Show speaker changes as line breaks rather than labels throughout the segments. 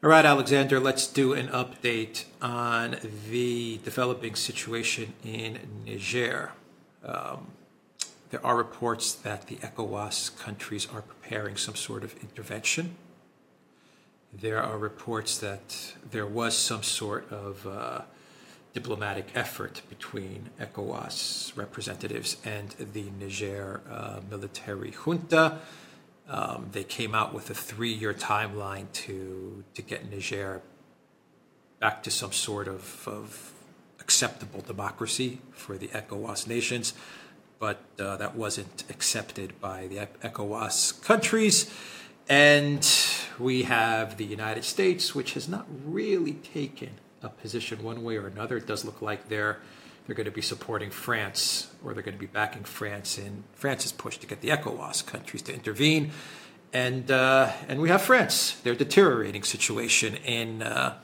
All right, Alexander, let's do an update on the developing situation in Niger. Um, there are reports that the ECOWAS countries are preparing some sort of intervention. There are reports that there was some sort of uh, diplomatic effort between ECOWAS representatives and the Niger uh, military junta um, they came out with a three-year timeline to to get Niger back to some sort of, of acceptable democracy for the ECOWAS nations, but uh, that wasn't accepted by the ECOWAS countries. And we have the United States, which has not really taken a position one way or another. It does look like they're they're going to be supporting France or they're going to be backing France in France's push to get the ECOWAS countries to intervene. And, uh, and we have France, their deteriorating situation in, uh,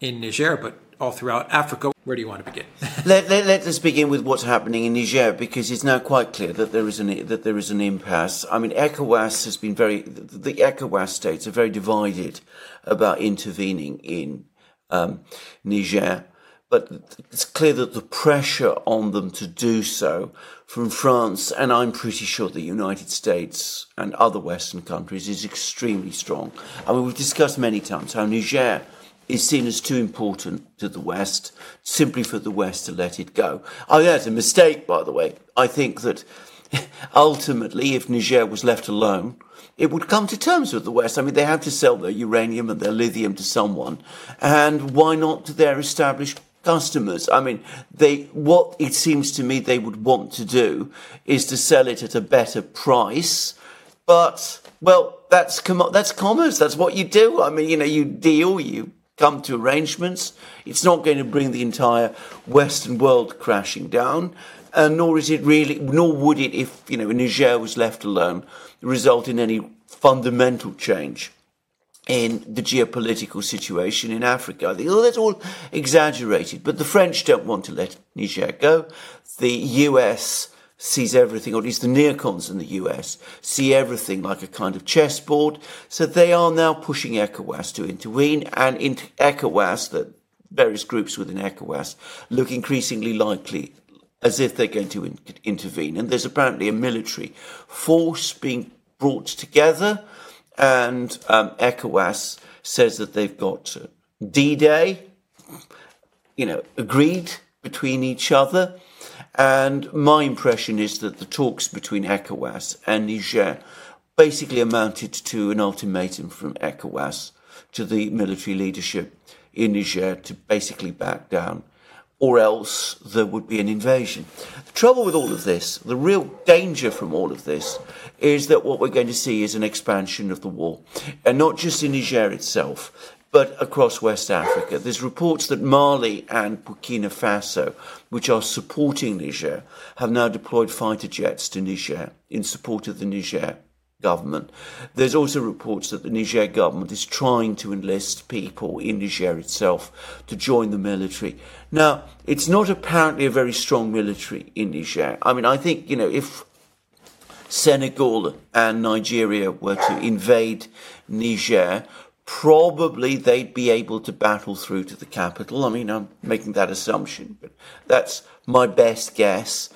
in Niger, but all throughout Africa. Where do you want to begin?
let, let, let, us begin with what's happening in Niger because it's now quite clear that there is an that there is an impasse. I mean, ECOWAS has been very the ECOWAS states are very divided about intervening in um, Niger but it's clear that the pressure on them to do so from France and I'm pretty sure the United States and other Western countries is extremely strong. I mean, we've discussed many times how Niger is seen as too important to the West simply for the West to let it go. Oh, that's a mistake, by the way. I think that ultimately, if Niger was left alone, it would come to terms with the West. I mean, they have to sell their uranium and their lithium to someone. And why not to their established customers. I mean, they, what it seems to me they would want to do is to sell it at a better price. But, well, that's, com- that's commerce. That's what you do. I mean, you know, you deal, you come to arrangements. It's not going to bring the entire Western world crashing down. And nor is it really, nor would it, if, you know, Niger was left alone, result in any fundamental change in the geopolitical situation in Africa. I think, oh, that's all exaggerated, but the French don't want to let Niger go. The US sees everything, or at least the neocons in the US see everything like a kind of chessboard. So they are now pushing ECOWAS to intervene, and in ECOWAS, the various groups within ECOWAS, look increasingly likely as if they're going to in- intervene. And there's apparently a military force being brought together and um, ECOWAS says that they've got uh, D-Day, you know, agreed between each other. And my impression is that the talks between ECOWAS and Niger basically amounted to an ultimatum from ECOWAS to the military leadership in Niger to basically back down or else there would be an invasion. The trouble with all of this, the real danger from all of this, is that what we're going to see is an expansion of the war. And not just in Niger itself, but across West Africa. There's reports that Mali and Burkina Faso, which are supporting Niger, have now deployed fighter jets to Niger in support of the Niger government. There's also reports that the Niger government is trying to enlist people in Niger itself to join the military. Now, it's not apparently a very strong military in Niger. I mean, I think, you know, if Senegal and Nigeria were to invade Niger, probably they'd be able to battle through to the capital. I mean, I'm making that assumption, but that's my best guess.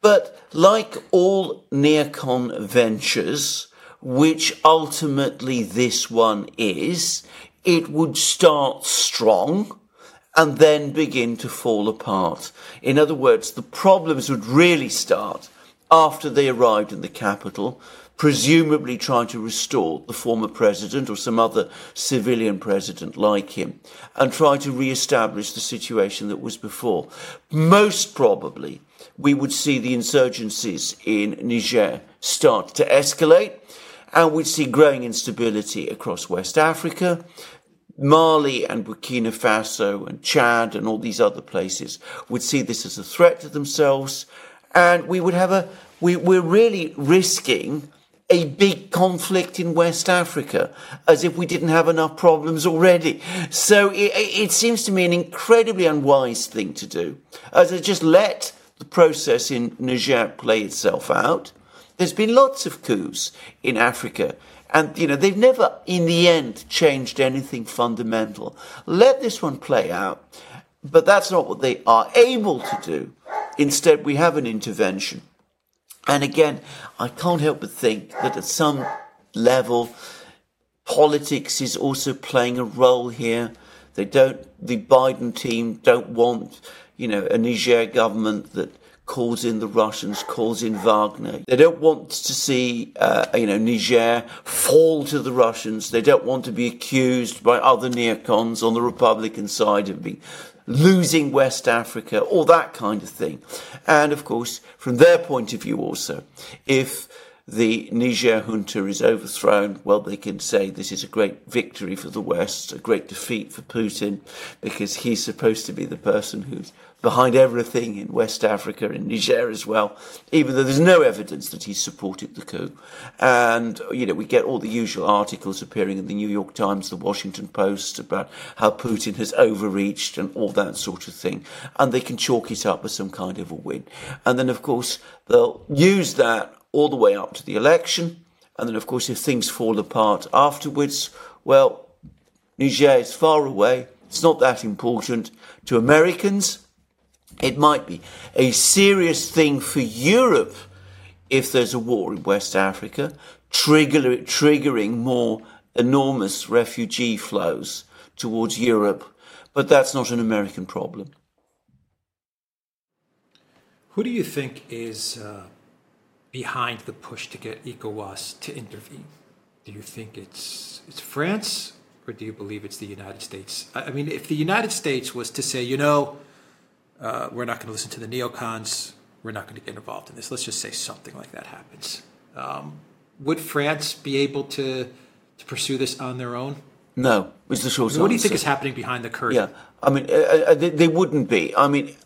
But like all neocon ventures, which ultimately this one is, it would start strong and then begin to fall apart. In other words, the problems would really start after they arrived in the capital, presumably trying to restore the former president or some other civilian president like him, and try to re-establish the situation that was before. Most probably, we would see the insurgencies in Niger start to escalate and we'd see growing instability across West Africa. Mali and Burkina Faso and Chad and all these other places would see this as a threat to themselves. And we would have a, we, we're really risking a big conflict in West Africa as if we didn't have enough problems already. So it, it seems to me an incredibly unwise thing to do. As I just let the process in Niger play itself out there's been lots of coups in Africa And, you know, they've never, in the end, changed anything fundamental. Let this one play out. But that's not what they are able to do. Instead, we have an intervention. And again, I can't help but think that at some level, politics is also playing a role here. They don't, the Biden team don't want, you know, a Niger government that calls in the Russians, calls in Wagner. They don't want to see, uh, you know, Niger fall to the Russians. They don't want to be accused by other neocons on the Republican side of being losing West Africa, all that kind of thing. And of course, from their point of view also, if the Niger junta is overthrown, well, they can say this is a great victory for the West, a great defeat for Putin, because he's supposed to be the person who's behind everything in West Africa, in Niger as well, even though there's no evidence that he supported the coup. And, you know, we get all the usual articles appearing in the New York Times, the Washington Post about how Putin has overreached and all that sort of thing. And they can chalk it up as some kind of a win. And then, of course, they'll use that all the way up to the election. And then, of course, if things fall apart afterwards, well, Niger is far away. It's not that important to Americans it might be a serious thing for Europe if there's a war in West Africa, trigger, triggering more enormous refugee flows towards Europe, but that's not an American problem.
Who do you think is uh, behind the push to get ECOWAS to intervene? Do you think it's it's France, or do you believe it's the United States? I mean, if the United States was to say, you know, uh, we're not going to listen to the neocons. We're not going to get involved in this. Let's just say something like that happens. Um, would France be able to to pursue this on their own?
No, is the short.
What do you think is happening behind the curtain?
Yeah, I mean, uh, uh, they, they, wouldn't be. I mean,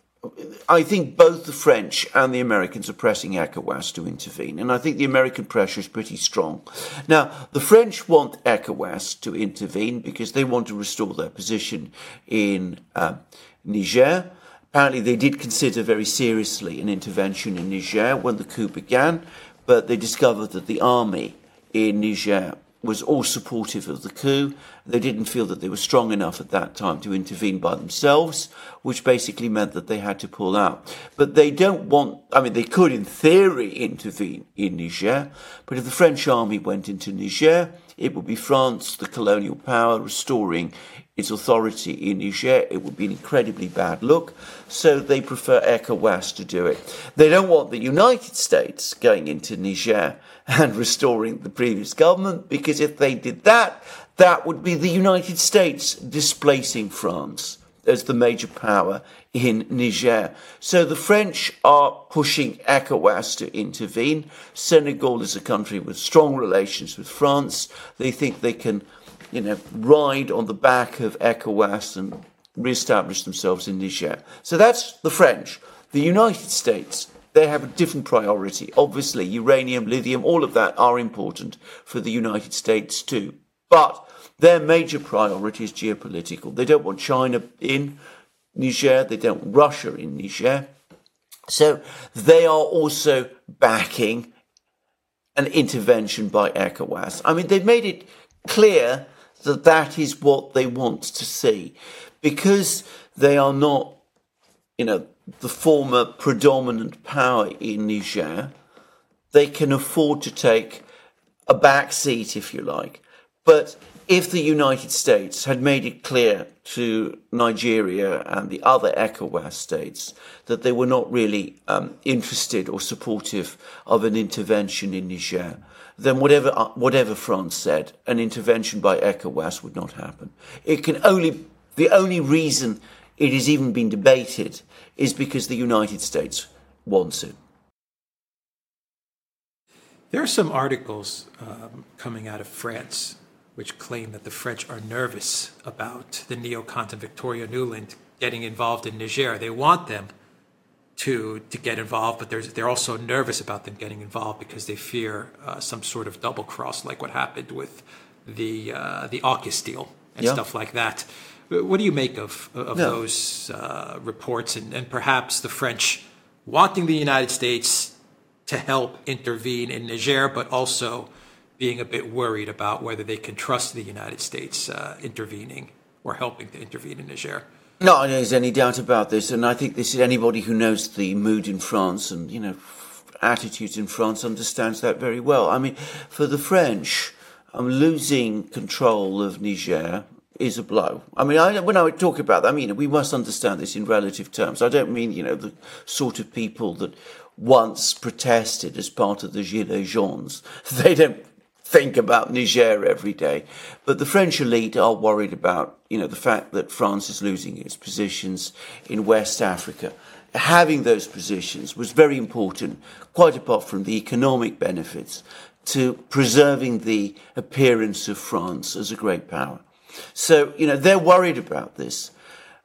I think both the French and the Americans are pressing ECOWAS to intervene, and I think the American pressure is pretty strong. Now, the French want ECOWAS to intervene because they want to restore their position in uh, Niger. Apparently, they did consider very seriously an intervention in Niger when the coup began, but they discovered that the army in Niger was all supportive of the coup. They didn't feel that they were strong enough at that time to intervene by themselves, which basically meant that they had to pull out. But they don't want, I mean, they could in theory intervene in Niger, but if the French army went into Niger, it would be France, the colonial power, restoring its authority in Niger. It would be an incredibly bad look. So they prefer ECOWAS to do it. They don't want the United States going into Niger and restoring the previous government because if they did that, that would be the United States displacing France as the major power in Niger. So the French are pushing ECOWAS to intervene. Senegal is a country with strong relations with France. They think they can you know, ride on the back of ECOWAS and re-establish themselves in Niger. So that's the French. The United States, they have a different priority. Obviously, uranium, lithium, all of that are important for the United States too. But their major priority is geopolitical. They don't want China in Niger. They don't want Russia in Niger. So they are also backing an intervention by ECOWAS. I mean, they've made it clear that that is what they want to see. Because they are not, you know, the former predominant power in Niger, they can afford to take a back seat, if you like. But if the United States had made it clear to Nigeria and the other ECOWAS states that they were not really um, interested or supportive of an intervention in Niger, then whatever, uh, whatever France said, an intervention by ECOWAS would not happen. It can only, the only reason it has even been debated is because the United States wants it.
There are some articles um, coming out of France which claim that the French are nervous about the neocons and Victoria Nuland getting involved in Niger. They want them to to get involved, but they're also nervous about them getting involved because they fear uh, some sort of double cross, like what happened with the uh, the AUKUS deal and yeah. stuff like that. What do you make of of no. those uh, reports and, and perhaps the French wanting the United States to help intervene in Niger, but also being a bit worried about whether they can trust the United States uh, intervening or helping to intervene in Niger.
No, there's any doubt about this, and I think this is anybody who knows the mood in France and you know attitudes in France understands that very well. I mean, for the French, um, losing control of Niger is a blow. I mean, I, when I talk about that, I mean we must understand this in relative terms. I don't mean you know the sort of people that once protested as part of the Gilets jaunes. They don't think about Niger every day. But the French elite are worried about, you know, the fact that France is losing its positions in West Africa. Having those positions was very important, quite apart from the economic benefits, to preserving the appearance of France as a great power. So, you know, they're worried about this.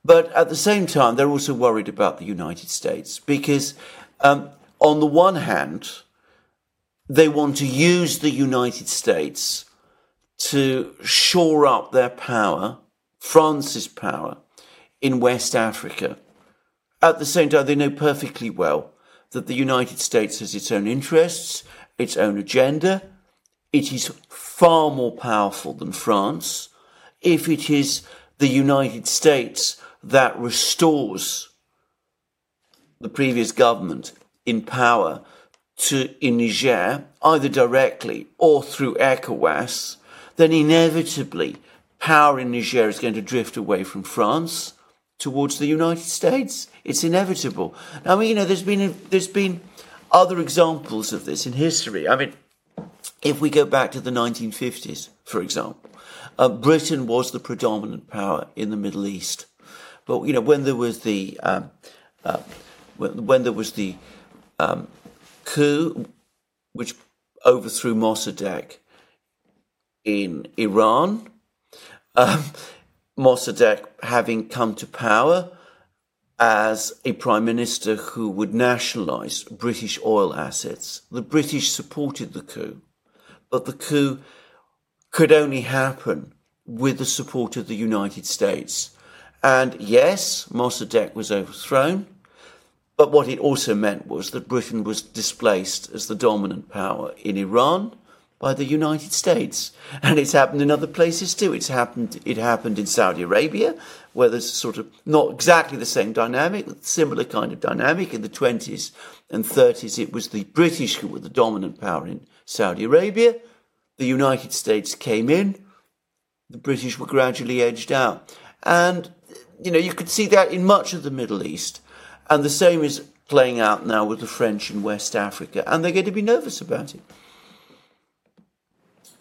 But at the same time, they're also worried about the United States because, um, on the one hand, they want to use the United States to shore up their power, France's power, in West Africa. At the same time, they know perfectly well that the United States has its own interests, its own agenda. It is far more powerful than France. If it is the United States that restores the previous government in power to in Niger, either directly or through ECOWAS, then inevitably power in Niger is going to drift away from France towards the United States. It's inevitable. I mean, you know, there's been there's been other examples of this in history. I mean, if we go back to the 1950s, for example, uh, Britain was the predominant power in the Middle East. But you know, when there was the um, uh, when, when, there was the um, coup which overthrew Mossadegh in Iran. Um, Mossadegh having come to power as a prime minister who would nationalize British oil assets. The British supported the coup, but the coup could only happen with the support of the United States. And yes, Mossadegh was overthrown, but what it also meant was that Britain was displaced as the dominant power in Iran by the United States. And it's happened in other places too. It's happened, it happened in Saudi Arabia, where there's sort of not exactly the same dynamic, but similar kind of dynamic. In the 20s and 30s, it was the British who were the dominant power in Saudi Arabia. The United States came in. The British were gradually edged out. And, you know, you could see that in much of the Middle East. And the same is playing out now with the French in West Africa, and they're going to be nervous about it.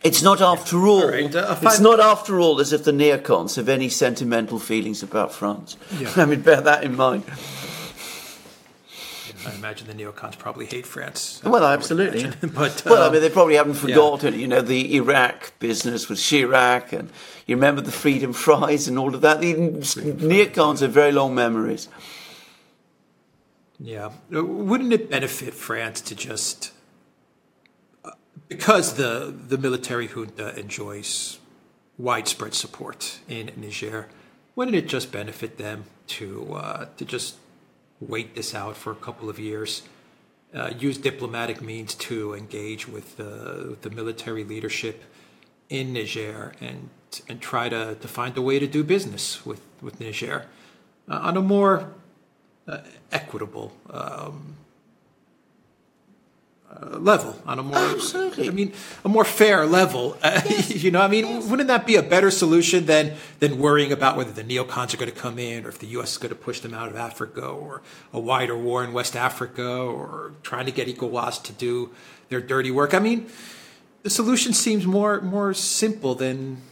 It's not after all. Right, uh, it's not after all as if the neocons have any sentimental feelings about France. Yeah. I mean, bear that in mind.
I imagine the neocons probably hate France.
Well, absolutely. but well, I mean, they probably haven't forgotten, yeah. you know, the Iraq business with Chirac, and you remember the freedom fries and all of that. The neocons have very long memories.
Yeah. Wouldn't it benefit France to just uh, because the the military junta enjoys widespread support in Niger, wouldn't it just benefit them to uh, to just wait this out for a couple of years, uh, use diplomatic means to engage with the with the military leadership in Niger and and try to, to find a way to do business with with Niger uh, on a more uh, equitable um, uh, level on a more
Absolutely.
I mean a more fair level. Yes. you know, I mean, yes. wouldn't that be a better solution than than worrying about whether the neocons are going to come in or if the U.S. is going to push them out of Africa or a wider war in West Africa or trying to get ECOWAS to do their dirty work? I mean, the solution seems more more simple than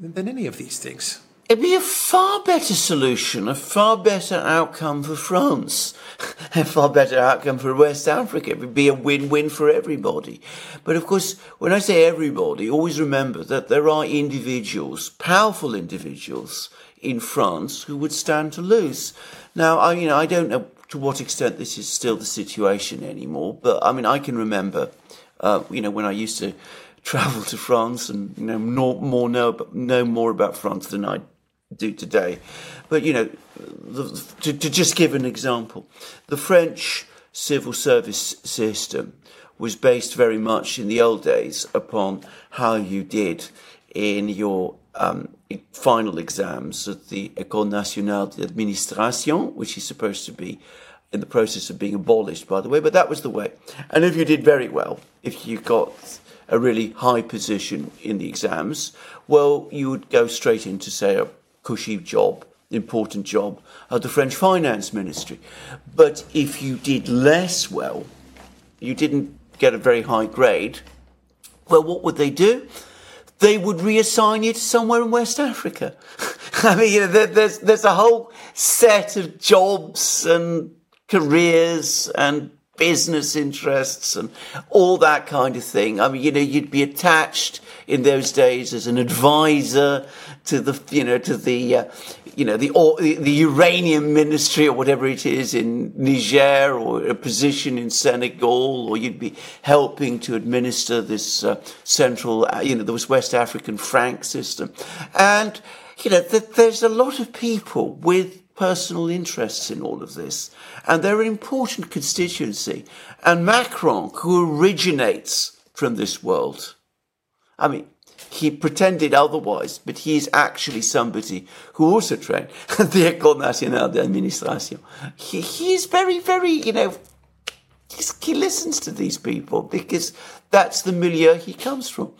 than any of these things.
It'd be a far better solution, a far better outcome for France, a far better outcome for West Africa. It would be a win-win for everybody. But of course, when I say everybody, always remember that there are individuals, powerful individuals in France who would stand to lose. Now, I, you know, I don't know to what extent this is still the situation anymore, but I mean, I can remember, uh, you know, when I used to travel to France and you know more, more know know more about France than I do today. But, you know, the, to, to just give an example, the French civil service system was based very much in the old days upon how you did in your um, final exams at the École Nationale d'Administration, which is supposed to be in the process of being abolished, by the way, but that was the way. And if you did very well, if you got a really high position in the exams, well, you would go straight into, say, a cushy job, important job at the French Finance Ministry. But if you did less well, you didn't get a very high grade, well, what would they do? They would reassign you to somewhere in West Africa. I mean, you know, there's, there's a whole set of jobs and careers and business interests and all that kind of thing. I mean, you know, you'd be attached in those days as an advisor to the, you know, to the, uh, you know, the, or, the uranium ministry or whatever it is in Niger or a position in Senegal, or you'd be helping to administer this uh, central, uh, you know, the West African franc system. And, you know, th- there's a lot of people with personal interests in all of this. And they're an important constituency. And Macron, who originates from this world, I mean, he pretended otherwise, but he is actually somebody who also trained at the École Nationale d'Administration. He, he is very, very, you know, he listens to these people because that's the milieu he comes from.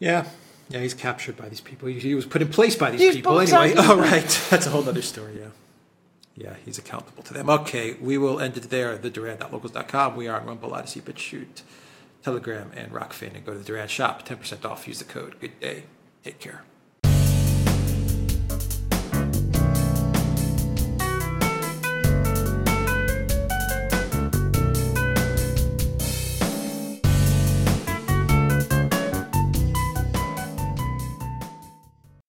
Yeah, yeah, he's captured by these people. He, he was put in place by these he's people anyway. All oh, right, that's a whole other story. Yeah, yeah, he's accountable to them. Okay, we will end it there. The Duran.locals.com. We are on Rumble, Odysee, BitChute, Telegram, and Rokfin. And go to the Duran shop. Ten percent off. Use the code. Good day. Take care.